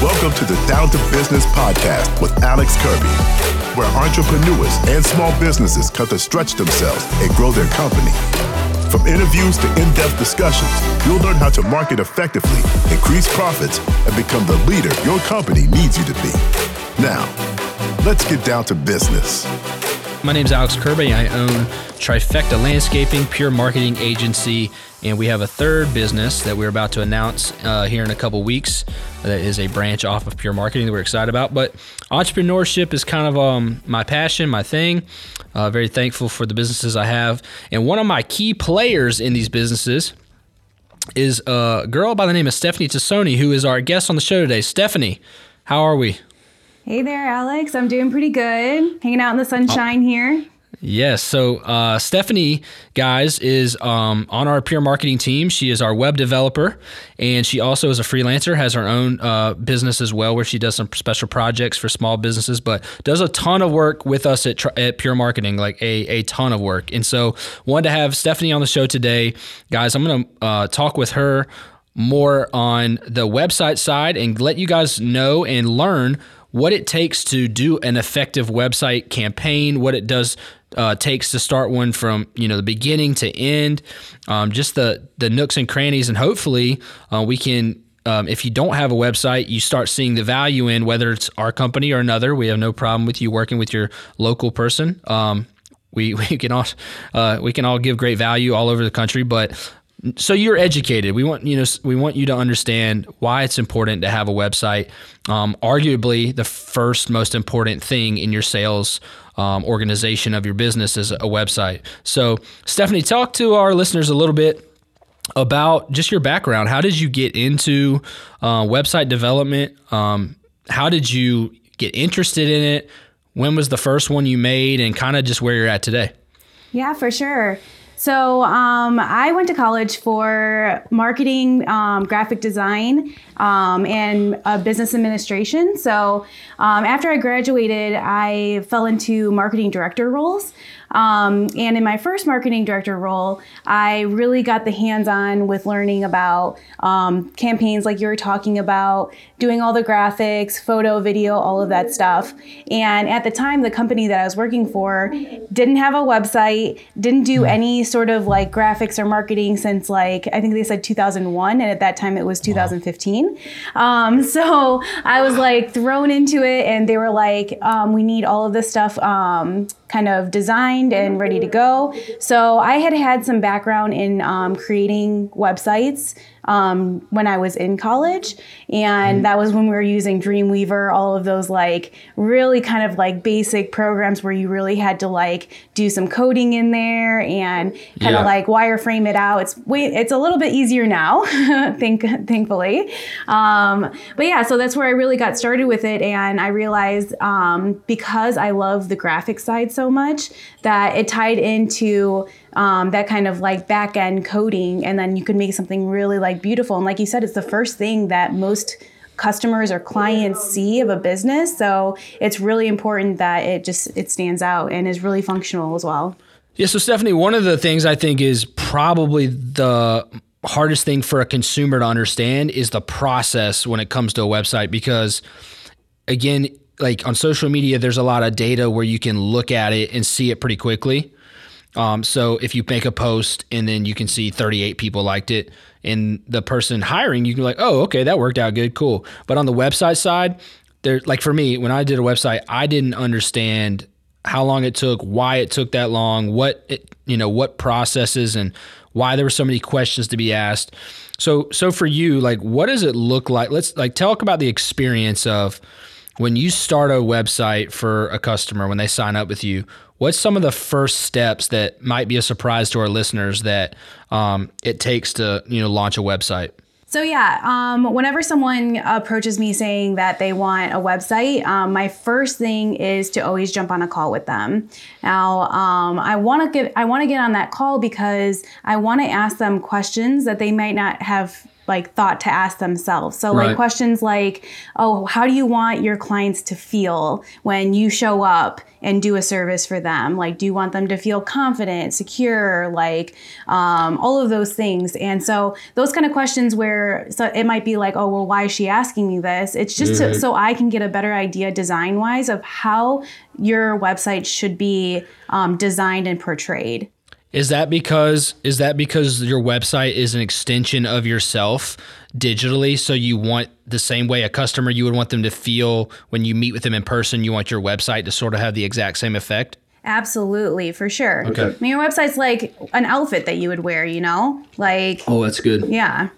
Welcome to the Down to Business podcast with Alex Kirby, where entrepreneurs and small businesses come to stretch themselves and grow their company. From interviews to in depth discussions, you'll learn how to market effectively, increase profits, and become the leader your company needs you to be. Now, let's get down to business. My name is Alex Kirby. I own Trifecta Landscaping, pure marketing agency, and we have a third business that we're about to announce uh, here in a couple weeks. That is a branch off of pure marketing that we're excited about. But entrepreneurship is kind of um, my passion, my thing. Uh, very thankful for the businesses I have, and one of my key players in these businesses is a girl by the name of Stephanie Tassone, who is our guest on the show today. Stephanie, how are we? Hey there, Alex. I'm doing pretty good. Hanging out in the sunshine here. Yes. So uh, Stephanie, guys, is um, on our Pure Marketing team. She is our web developer, and she also is a freelancer. Has her own uh, business as well, where she does some special projects for small businesses, but does a ton of work with us at, at Pure Marketing, like a, a ton of work. And so, wanted to have Stephanie on the show today, guys. I'm going to uh, talk with her more on the website side and let you guys know and learn what it takes to do an effective website campaign, what it does uh, takes to start one from you know the beginning to end, um, just the the nooks and crannies, and hopefully uh, we can. Um, if you don't have a website, you start seeing the value in whether it's our company or another. We have no problem with you working with your local person. Um, we, we can all uh, we can all give great value all over the country, but so you're educated. We want you know we want you to understand why it's important to have a website. Um, arguably, the first most important thing in your sales um, organization of your business is a website. So, Stephanie, talk to our listeners a little bit about just your background. How did you get into uh, website development? Um, how did you get interested in it? When was the first one you made, and kind of just where you're at today? Yeah, for sure. So um, I went to college for marketing, um, graphic design, um, and uh, business administration. So um, after I graduated, I fell into marketing director roles. Um, and in my first marketing director role, I really got the hands on with learning about um, campaigns like you were talking about, doing all the graphics, photo, video, all of that stuff. And at the time, the company that I was working for didn't have a website, didn't do hmm. any sort of like graphics or marketing since like, I think they said 2001. And at that time, it was 2015. Um, so I was like thrown into it, and they were like, um, we need all of this stuff um, kind of designed and ready to go. So I had had some background in um, creating websites um, when I was in college. And mm-hmm. that was when we were using Dreamweaver, all of those like really kind of like basic programs where you really had to like do some coding in there and kind yeah. of like wireframe it out. It's way, it's a little bit easier now, think, thankfully. Um, but yeah, so that's where I really got started with it. And I realized um, because I love the graphic side so much that it tied into um, that kind of like back end coding, and then you could make something really like beautiful. And like you said, it's the first thing that most customers or clients see of a business. So it's really important that it just it stands out and is really functional as well. Yeah. So Stephanie, one of the things I think is probably the hardest thing for a consumer to understand is the process when it comes to a website because again like on social media there's a lot of data where you can look at it and see it pretty quickly um, so if you make a post and then you can see 38 people liked it, and the person hiring, you can be like, oh, okay, that worked out good, cool. But on the website side, there, like for me, when I did a website, I didn't understand how long it took, why it took that long, what it, you know, what processes, and why there were so many questions to be asked. So, so for you, like, what does it look like? Let's like talk about the experience of when you start a website for a customer when they sign up with you what's some of the first steps that might be a surprise to our listeners that um, it takes to you know launch a website so yeah, um, whenever someone approaches me saying that they want a website, um, my first thing is to always jump on a call with them. Now, um, I want to get I want to get on that call because I want to ask them questions that they might not have like thought to ask themselves. So like questions like, oh, how do you want your clients to feel when you show up and do a service for them? Like, do you want them to feel confident, secure, like um, all of those things? And so those kind of questions where so it might be like, oh, well, why is she asking me this? It's just to, so I can get a better idea design wise of how your website should be um, designed and portrayed. Is that because is that because your website is an extension of yourself digitally? So you want the same way a customer you would want them to feel when you meet with them in person. You want your website to sort of have the exact same effect. Absolutely, for sure. Okay. I mean, your website's like an outfit that you would wear, you know? Like, Oh, that's good. yeah,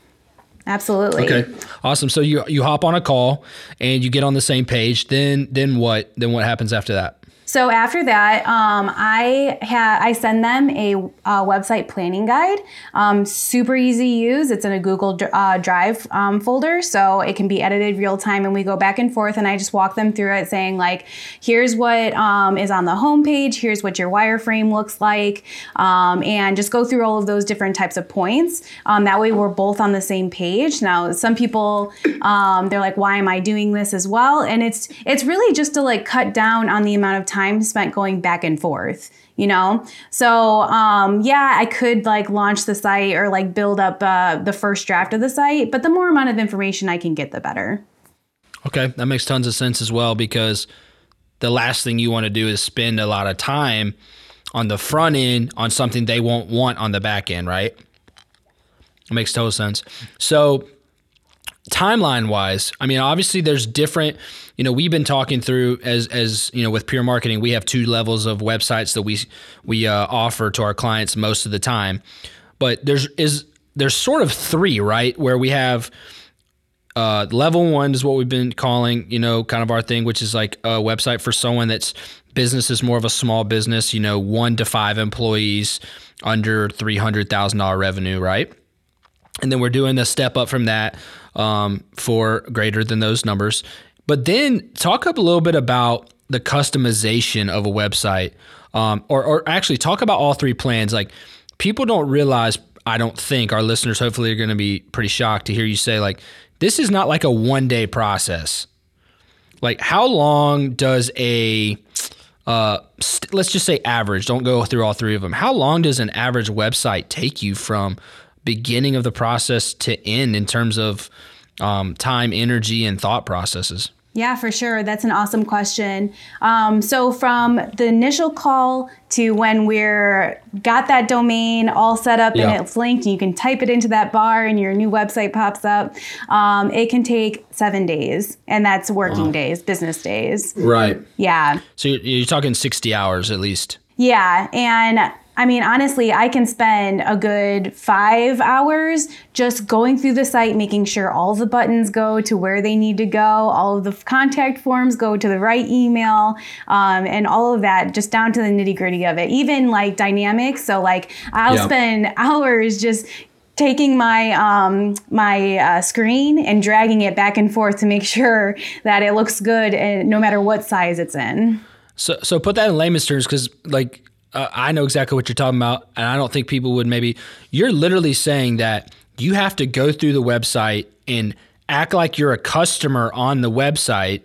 absolutely. Okay, awesome. So you you hop on a call and you get on the same page. Then then what? Then what happens after that? So after that, um, I ha- I send them a website planning guide. Um, super easy to use. It's in a Google uh, Drive um, folder, so it can be edited real time. And we go back and forth, and I just walk them through it, saying like, here's what um, is on the homepage. Here's what your wireframe looks like, um, and just go through all of those different types of points. Um, that way, we're both on the same page. Now, some people they're like, why am I doing this as well? And it's it's really just to like cut down on the amount of time spent going back and forth you know so um, yeah i could like launch the site or like build up uh, the first draft of the site but the more amount of information i can get the better Okay, that makes tons of sense as well because the last thing you want to do is spend a lot of time on the front end on something they won't want on the back end, right? It makes total sense. So, timeline wise, I mean, obviously there's different, you know, we've been talking through as as, you know, with Pure Marketing, we have two levels of websites that we we uh, offer to our clients most of the time. But there's is there's sort of three, right? Where we have uh, level one is what we've been calling, you know, kind of our thing, which is like a website for someone that's business is more of a small business, you know, one to five employees, under three hundred thousand dollar revenue, right? And then we're doing a step up from that um, for greater than those numbers. But then talk up a little bit about the customization of a website, um, or, or actually talk about all three plans. Like people don't realize, I don't think our listeners hopefully are going to be pretty shocked to hear you say like this is not like a one day process. Like how long does a uh, st- let's just say average. Don't go through all three of them. How long does an average website take you from beginning of the process to end in terms of um, time, energy, and thought processes? Yeah, for sure. That's an awesome question. Um, so from the initial call to when we're got that domain all set up Yeah. and it's linked, and you can type it into that bar and your new website pops up. Um, it can take seven days, and that's working days, business days. Right. Yeah. So you're, you're talking 60 hours at least. Yeah, and I mean, honestly, I can spend a good five hours just going through the site, making sure all the buttons go to where they need to go, all of the contact forms go to the right email, um, and all of that, just down to the nitty gritty of it. Even like dynamics. So, like, I'll spend hours just taking my um, my uh, screen and dragging it back and forth to make sure that it looks good, and no matter what size it's in. So, so put that in layman's terms, because like uh, I know exactly what you're talking about, and I don't think people would maybe. You're literally saying that you have to go through the website and act like you're a customer on the website,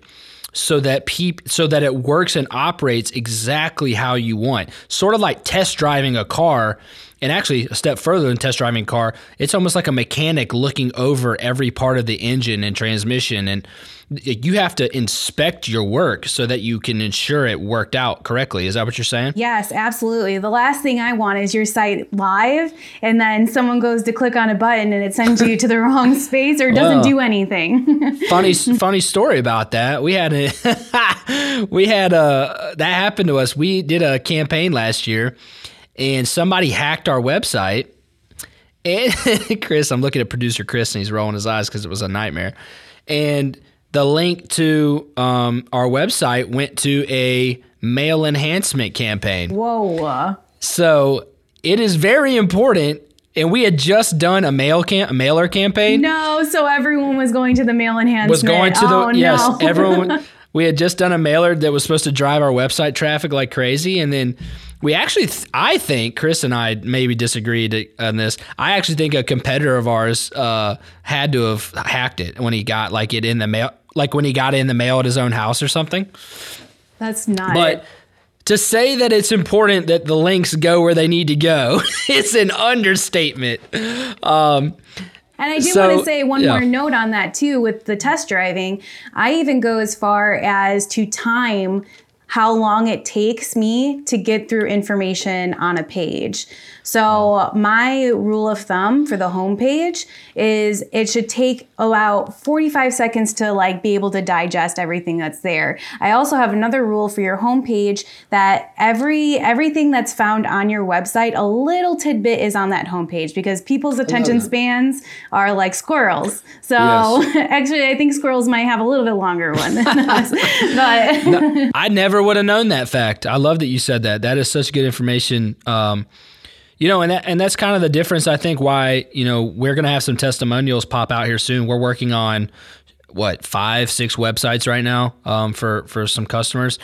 so that peop, so that it works and operates exactly how you want. Sort of like test driving a car. And actually, a step further than test driving a car, it's almost like a mechanic looking over every part of the engine and transmission. And you have to inspect your work so that you can ensure it worked out correctly. Is that what you're saying? Yes, absolutely. The last thing I want is your site live and then someone goes to click on a button and it sends you to the wrong space or doesn't Well. do anything. funny funny story about that. We had a we had a that happened to us. We did a campaign last year and somebody hacked our website. And Chris, I'm looking at producer Chris and he's rolling his eyes because it was a nightmare. And the link to um, our website went to a mail enhancement campaign. Whoa. So it is very important. And we had just done a mail cam- a mailer campaign. No, so everyone was going to the mail enhancement. was going to the oh, yes no. everyone we had just done a mailer that was supposed to drive our website traffic like crazy, and then we actually, th- I think Chris and I maybe disagreed on this. I actually think a competitor of ours uh, had to have hacked it when he got like it in the mail, like when he got it in the mail at his own house or something. That's not. But to say that it's important that the links go where they need to go, it's an understatement. Um, and I do So, want to say one yeah. more note on that too with the test driving. I even go as far as to time how long it takes me to get through information on a page. So my rule of thumb for the homepage is it should take about 45 seconds to like be able to digest everything that's there. I also have another rule for your homepage that every everything that's found on your website, a little tidbit is on that homepage because people's attention spans are like squirrels. So Yes. actually I think squirrels might have a little bit longer one than us. but I never would have known that fact. I love that you said that. That is such good information. Um, you know, and that, and that's kind of the difference. I think why you know we're gonna have some testimonials pop out here soon. We're working on what five, six websites right now um, for for some customers.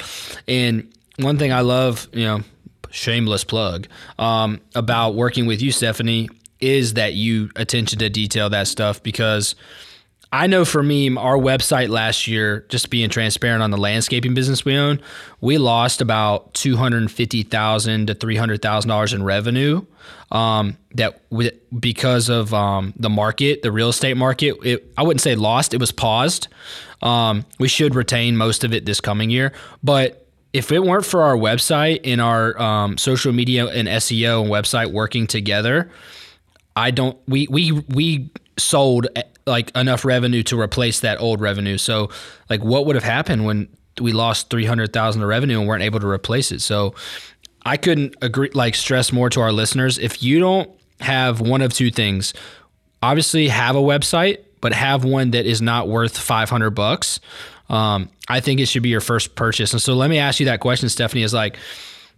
And one thing I love, you know, shameless plug um, about working with you, Stephanie, is that you attention to detail that stuff because. I know for me, our website last year, just being transparent on the landscaping business we own, we lost about two hundred fifty thousand to three hundred thousand dollars in revenue. Um, that we, because of um, the market, the real estate market, it, I wouldn't say lost; it was paused. Um, we should retain most of it this coming year, but if it weren't for our website and our um, social media and SEO and website working together, I don't. We we we sold like enough revenue to replace that old revenue. So like, what would have happened when we lost three hundred thousand of revenue and weren't able to replace it? So I couldn't agree. Like, stress more to our listeners. If you don't have one of two things, obviously have a website, but have one that is not worth five hundred bucks. Um, I think it should be your first purchase. And so let me ask you that question, Stephanie. Is like,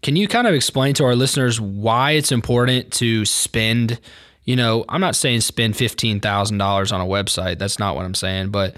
can you kind of explain to our listeners why it's important to spend? You know, I'm not saying spend fifteen thousand dollars on a website. That's not what I'm saying, but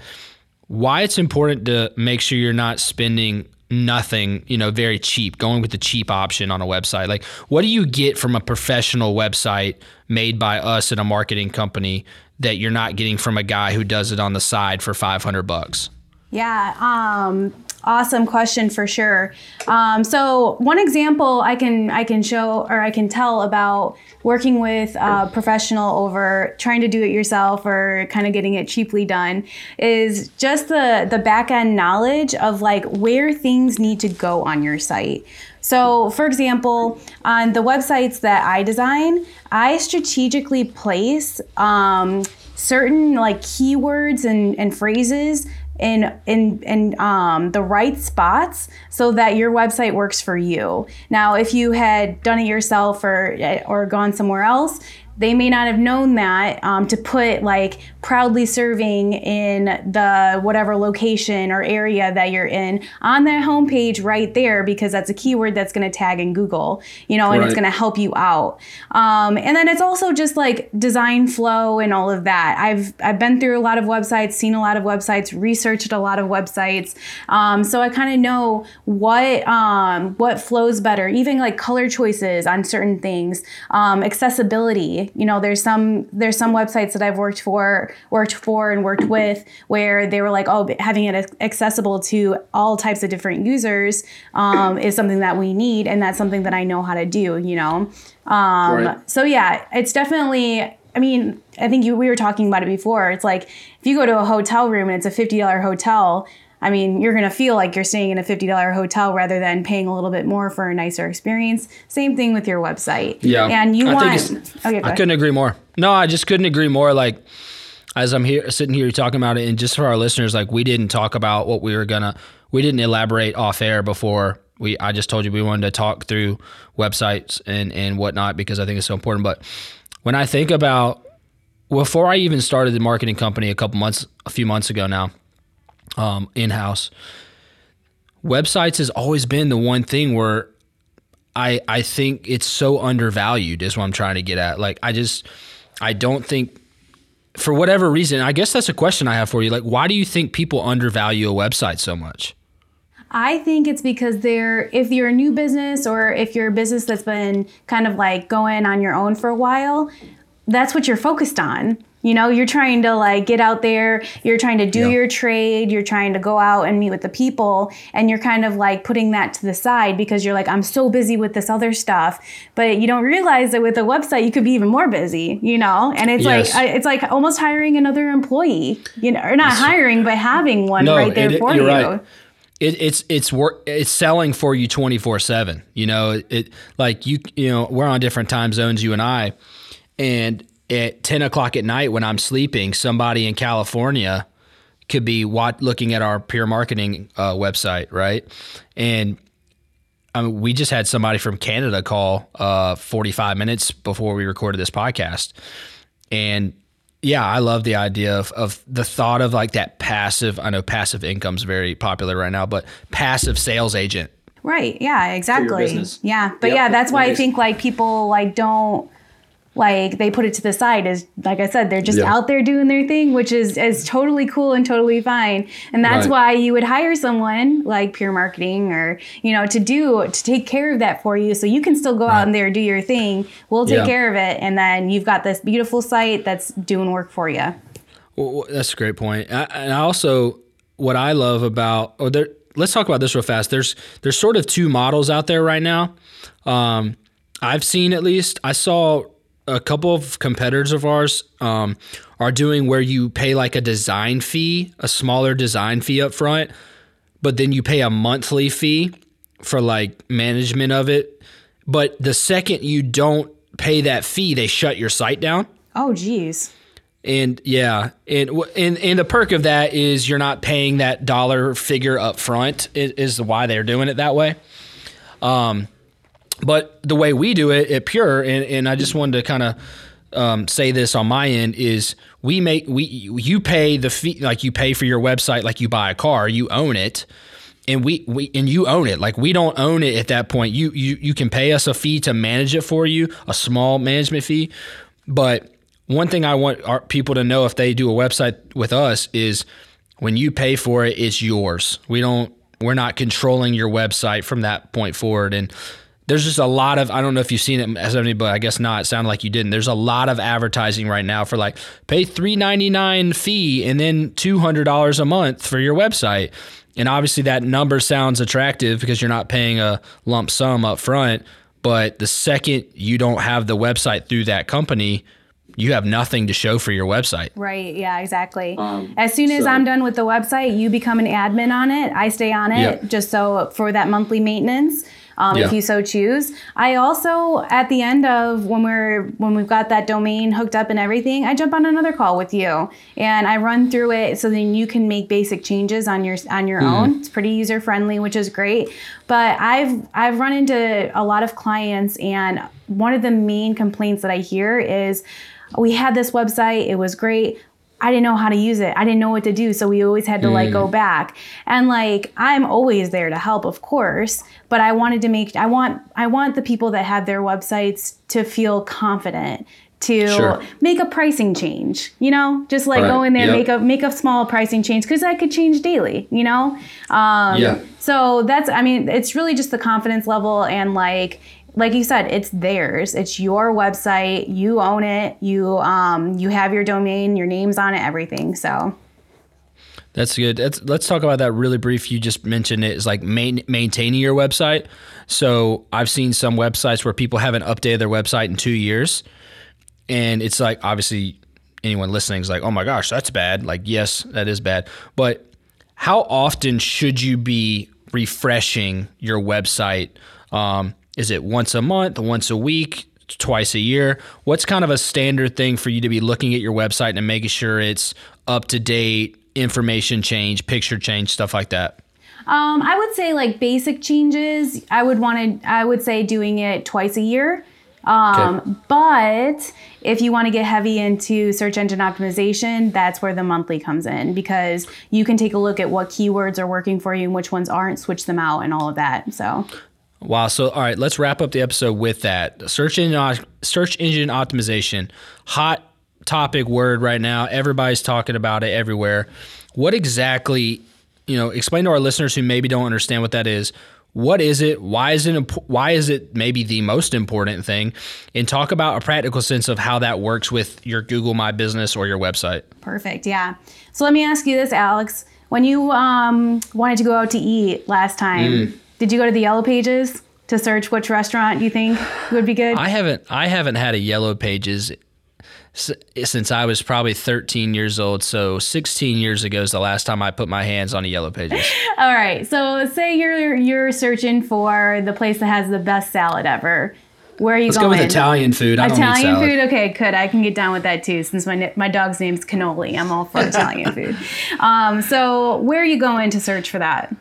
why it's important to make sure you're not spending nothing, you know, very cheap, going with the cheap option on a website. Like, what do you get from a professional website made by us and a marketing company that you're not getting from a guy who does it on the side for 500 bucks? Yeah, um, awesome question for sure. Um, so one example I can I can show or I can tell about working with a professional over trying to do it yourself or kind of getting it cheaply done is just the the back end knowledge of like where things need to go on your site. So, for example, on the websites that I design, I strategically place um, certain like keywords and, and phrases in in in um, the right spots so that your website works for you. Now, if you had done it yourself or or gone somewhere else, they may not have known that um, to put like proudly serving in the whatever location or area that you're in on that homepage right there because that's a keyword that's going to tag in Google, you know, and it's going to help you out. Um, and then it's also just like design flow and all of that. I've I've been through a lot of websites, seen a lot of websites, researched a lot of websites, um, so I kind of know what um, what flows better. Even like color choices on certain things, um, You know, there's some there's some websites that I've worked for worked for and worked with where they were like, oh, having it accessible to all types of different users um, is something that we need, and that's something that I know how to do. You know, um, Right. so yeah, it's definitely. I mean, I think you, we were talking about it before. It's like if you go to a hotel room and it's a fifty dollar hotel. I mean, you're gonna feel like you're staying in a fifty dollar hotel rather than paying a little bit more for a nicer experience. Same thing with your website. Yeah. And you I want. Think okay, I couldn't agree more. No, I just couldn't agree more. Like as I'm here sitting here talking about it, and just for our listeners, like we didn't talk about what we were gonna, we didn't elaborate off air before we. I just told you we wanted to talk through websites and and whatnot because I think it's so important. But when I think about before I even started the marketing company a couple months, a few months ago now, um, in house, websites has always been the one thing where I I think it's so undervalued is what I'm trying to get at. Like I just I don't think for whatever reason, I guess that's a question I have for you. Like why do you think people undervalue a website so much? I think it's because they're if you're a new business or if you're a business that's been kind of like going on your own for a while, that's what you're focused on. You know, you're trying to like get out there, you're trying to do Yeah. your trade, you're trying to go out and meet with the people, and you're kind of like putting that to the side because you're like, I'm so busy with this other stuff. But you don't realize that with a website, you could be even more busy, you know? And it's Yes. like, it's like almost hiring another employee, you know, or not hiring, but having one right there it- for you're you. right. It, it's it's work it's selling for you 24 7 you know it like you you know we're on different time zones you and i and at 10 o'clock at night when i'm sleeping somebody in california could be wat- looking at our Pure Marketing uh, website right and I mean, we just had somebody from Canada call uh, 45 minutes before we recorded this podcast. And yeah, I love the idea of, of the thought of like that passive. I know passive income's very popular right now, but passive sales agent. Right. Yeah, exactly. Yeah. But Yep, yeah, that's why I think like people like don't like they put it to the side is like I said, they're just Yeah. out there doing their thing, which is is totally cool and totally fine. And that's Right. why you would hire someone like pure marketing or, you know, to do to take care of that for you so you can still go out in there do your thing. We'll take Yeah. care of it and then you've got this beautiful site that's doing work for you. Well, that's a great point. I, and I also, what I love about, or there, let's talk about this real fast. There's there's sort of two models out there right now. Um, I've seen at least. I saw a couple of competitors of ours um, are doing where you pay like a design fee, a smaller design fee up front, but then you pay a monthly fee for like management of it. But the second you don't pay that fee, they shut your site down. Oh geez. And yeah, and and and the perk of that is you're not paying that dollar figure up front. Is, is why they're doing it that way. Um, but the way we do it at Pure, and, and I just wanted to kind of um, say this on my end is we make we you pay the fee like you pay for your website like you buy a car, you own it. And we, we and you own it. Like we don't own it at that point. You you you can pay us a fee to manage it for you, a small management fee. But one thing I want our people to know if they do a website with us is when you pay for it, it's yours. We don't we're not controlling your website from that point forward. And there's just a lot of I don't know if you've seen it as any, but I guess not. It sounded like you didn't. There's a lot of advertising right now for like pay three ninety nine fee and then two hundred dollars a month for your website. And obviously that number sounds attractive because you're not paying a lump sum up front. But the second you don't have the website through that company, you have nothing to show for your website. Right. Yeah, exactly. Um, as soon as I'm done with the website, you become an admin on it. I stay on it Yep. just so for that monthly maintenance. Um, Yeah. If you so choose, I also at the end of when we're when we've got that domain hooked up and everything, I jump on another call with you and I run through it so then you can make basic changes on your on your own. It's pretty user friendly, which is great. But I've I've run into a lot of clients and one of the main complaints that I hear is we had this website, it was great. I didn't know how to use it. I didn't know what to do. So we always had to like go back. And like I'm always there to help, of course, but I wanted to make I want I want the people that have their websites to feel confident to Sure. make a pricing change. You know, just like Right. go in there, Yep. make a make a small pricing change because that could change daily, you know? Um Yeah. so that's I mean, it's really just the confidence level and like like you said, it's theirs. It's your website. You own it. You um you have your domain, your name's on it, everything. So That's good. That's, let's talk about that really brief. You just mentioned it is like main, maintaining your website. So I've seen some websites where people haven't updated their website in two years, and it's like obviously anyone listening is like, oh my gosh, that's bad. Like yes, that is bad. But how often should you be refreshing your website? Um, is it once a month, once a week, twice a year? What's kind of a standard thing for you to be looking at your website and making sure it's up to date, information change, picture change, stuff like that? Um, I would say like basic changes. I would want to. I would say doing it twice a year. Um, Okay. But if you want to get heavy into search engine optimization, that's where the monthly comes in because you can take a look at what keywords are working for you and which ones aren't, switch them out, and all of that. So Wow. So, all right, let's wrap up the episode with that. Search engine, search engine optimization, hot topic word right now. Everybody's talking about it everywhere. What exactly you know, explain to our listeners who maybe don't understand what that is. What is it? Why is it? Why is it maybe the most important thing? And talk about a practical sense of how that works with your Google My Business or your website. Perfect. Yeah. So let me ask you this, Alex. When you um, wanted to go out to eat last time, mm. Did you go to the Yellow Pages to search which restaurant you think would be good? I haven't. I haven't had a Yellow Pages since I was probably 13 years old. So 16 years ago is the last time I put my hands on a yellow pages. All right. So say you're you're searching for the place that has the best salad ever. Where are you Let's going? Let's go with Italian food. I Italian food. Okay, good. I can get down with that too. Since my my dog's name's Cannoli, I'm all for Italian food. Um, so where are you going to search for that?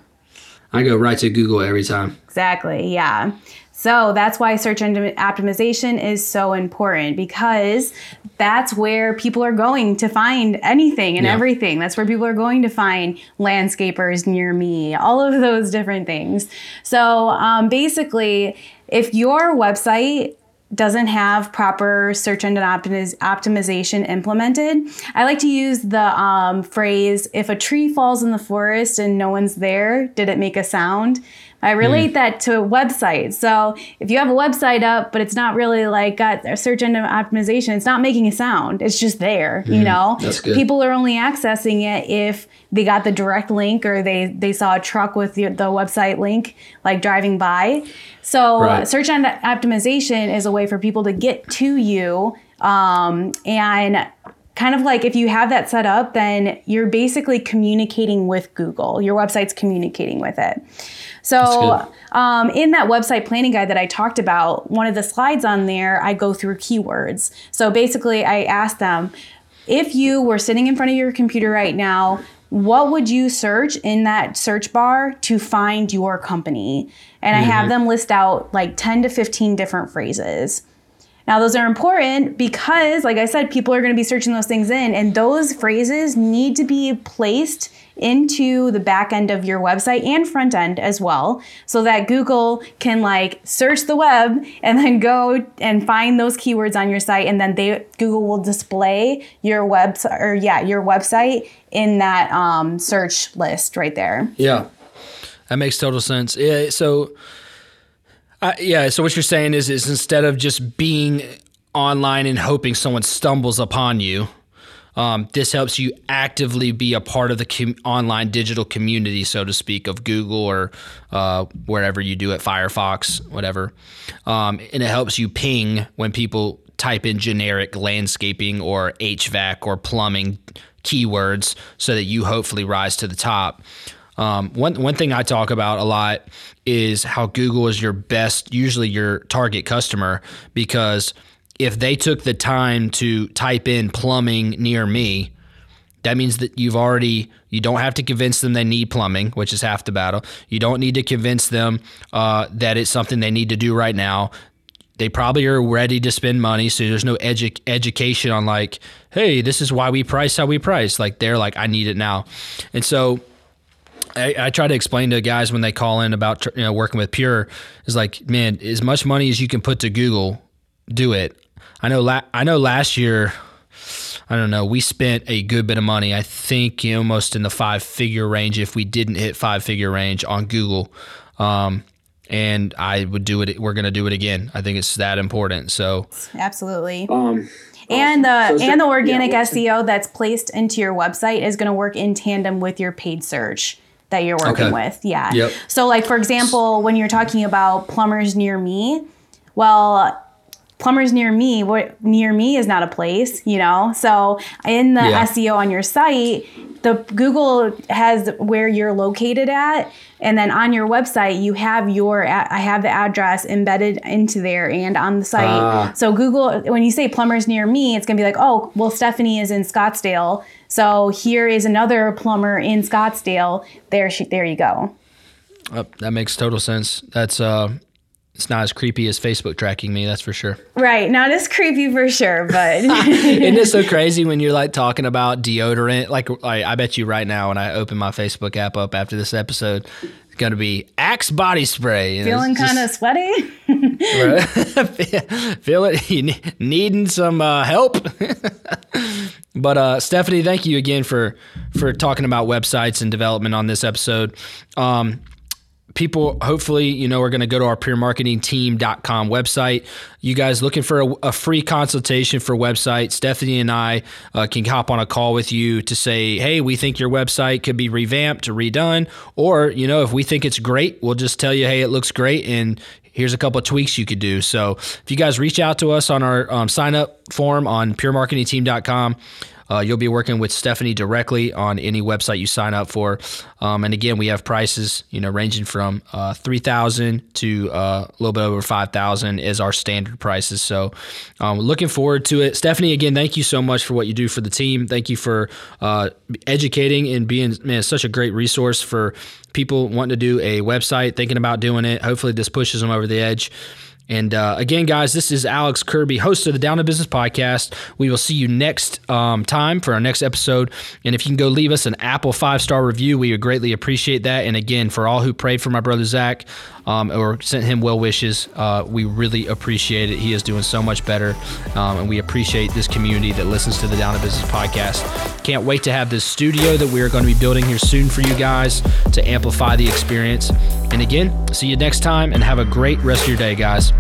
I go right to Google every time. Exactly. Yeah. So that's why search engine optimization is so important because that's where people are going to find anything and yeah. everything. That's where people are going to find landscapers near me, all of those different things. So um, basically, if your website doesn't have proper search engine optimiz- optimization implemented. I like to use the um, phrase if a tree falls in the forest and no one's there, did it make a sound? I relate mm. that to a website. So if you have a website up, but it's not really like got a search engine optimization, it's not making a sound. It's just there, mm. you know? People are only accessing it if they got the direct link or they, they saw a truck with the, the website link like driving by. So right. search engine optimization is a way for people to get to you um, and kind of like if you have that set up, then you're basically communicating with Google. Your website's communicating with it. So, um, in that website planning guide that I talked about, one of the slides on there, I go through keywords. So, basically, I ask them if you were sitting in front of your computer right now, what would you search in that search bar to find your company? And mm-hmm. I have mm-hmm. them list out like 10 to 15 different phrases. Now, those are important because, like I said, people are going to be searching those things in, and those phrases need to be placed into the back end of your website and front end as well so that Google can like search the web and then go and find those keywords on your site and then they Google will display your web or yeah your website in that um, search list right there. Yeah. That makes total sense. Yeah, so uh, yeah, so what you're saying is is instead of just being online and hoping someone stumbles upon you, um, this helps you actively be a part of the com- online digital community, so to speak, of Google or uh, wherever you do it, Firefox, whatever. Um, and it helps you ping when people type in generic landscaping or HVAC or plumbing keywords so that you hopefully rise to the top. Um, one one thing I talk about a lot is how Google is your best, usually your target customer, because if they took the time to type in plumbing near me, that means that you've already you don't have to convince them they need plumbing, which is half the battle. You don't need to convince them uh, that it's something they need to do right now. They probably are ready to spend money, so there's no edu- education on like, hey, this is why we price how we price. Like they're like, I need it now, and so I, I, try to explain to guys when they call in about you know working with Pure is like, man, as much money as you can put to Google, do it. I know. La- I know. Last year, I don't know. We spent a good bit of money. I think you almost in the five figure range. If we didn't hit five figure range on Google, um, and I would do it. We're going to do it again. I think it's that important. So absolutely. Um, and the so and the organic yeah, SEO that's placed into your website is going to work in tandem with your paid search that you're working okay. with. Yeah. Yep. So like for example, when you're talking about plumbers near me, well, plumbers near me what near me is not a place you know so in the yeah. seo on your site the google has where you're located at and then on your website you have your i have the address embedded into there and on the site uh. so google when you say plumbers near me it's going to be like oh well stephanie is in scottsdale so here is another plumber in scottsdale there she there you go oh, that makes total sense that's uh it's not as creepy as Facebook tracking me, that's for sure. Right, not as creepy for sure, but isn't it so crazy when you're like talking about deodorant? Like, I, I bet you right now when I open my Facebook app up after this episode, it's gonna be Axe body spray. Feeling kind of sweaty. Feel it? You needing some uh, help? but uh, Stephanie, thank you again for for talking about websites and development on this episode. Um, people hopefully you know are going to go to our puremarketingteam.com website. You guys looking for a, a free consultation for website stephanie and i uh, can hop on a call with you to say hey we think your website could be revamped or redone or you know if we think it's great we'll just tell you hey it looks great and here's a couple of tweaks you could do. So if you guys reach out to us on our um, sign up form on puremarketingteam.com uh, you'll be working with Stephanie directly on any website you sign up for. Um, and again, we have prices, you know, ranging from uh, three thousand to uh, a little bit over five thousand is our standard prices. So, um, looking forward to it. Stephanie, again, thank you so much for what you do for the team. Thank you for uh, educating and being man such a great resource for people wanting to do a website, thinking about doing it. Hopefully, this pushes them over the edge. And uh, again, guys, this is Alex Kirby, host of the Down to Business podcast. We will see you next um, time for our next episode. And if you can go leave us an Apple five star review, we would greatly appreciate that. And again, for all who prayed for my brother Zach um, or sent him well wishes, uh, we really appreciate it. He is doing so much better. Um, and we appreciate this community that listens to the Down to Business podcast. Can't wait to have this studio that we are going to be building here soon for you guys to amplify the experience. And again, see you next time and have a great rest of your day, guys.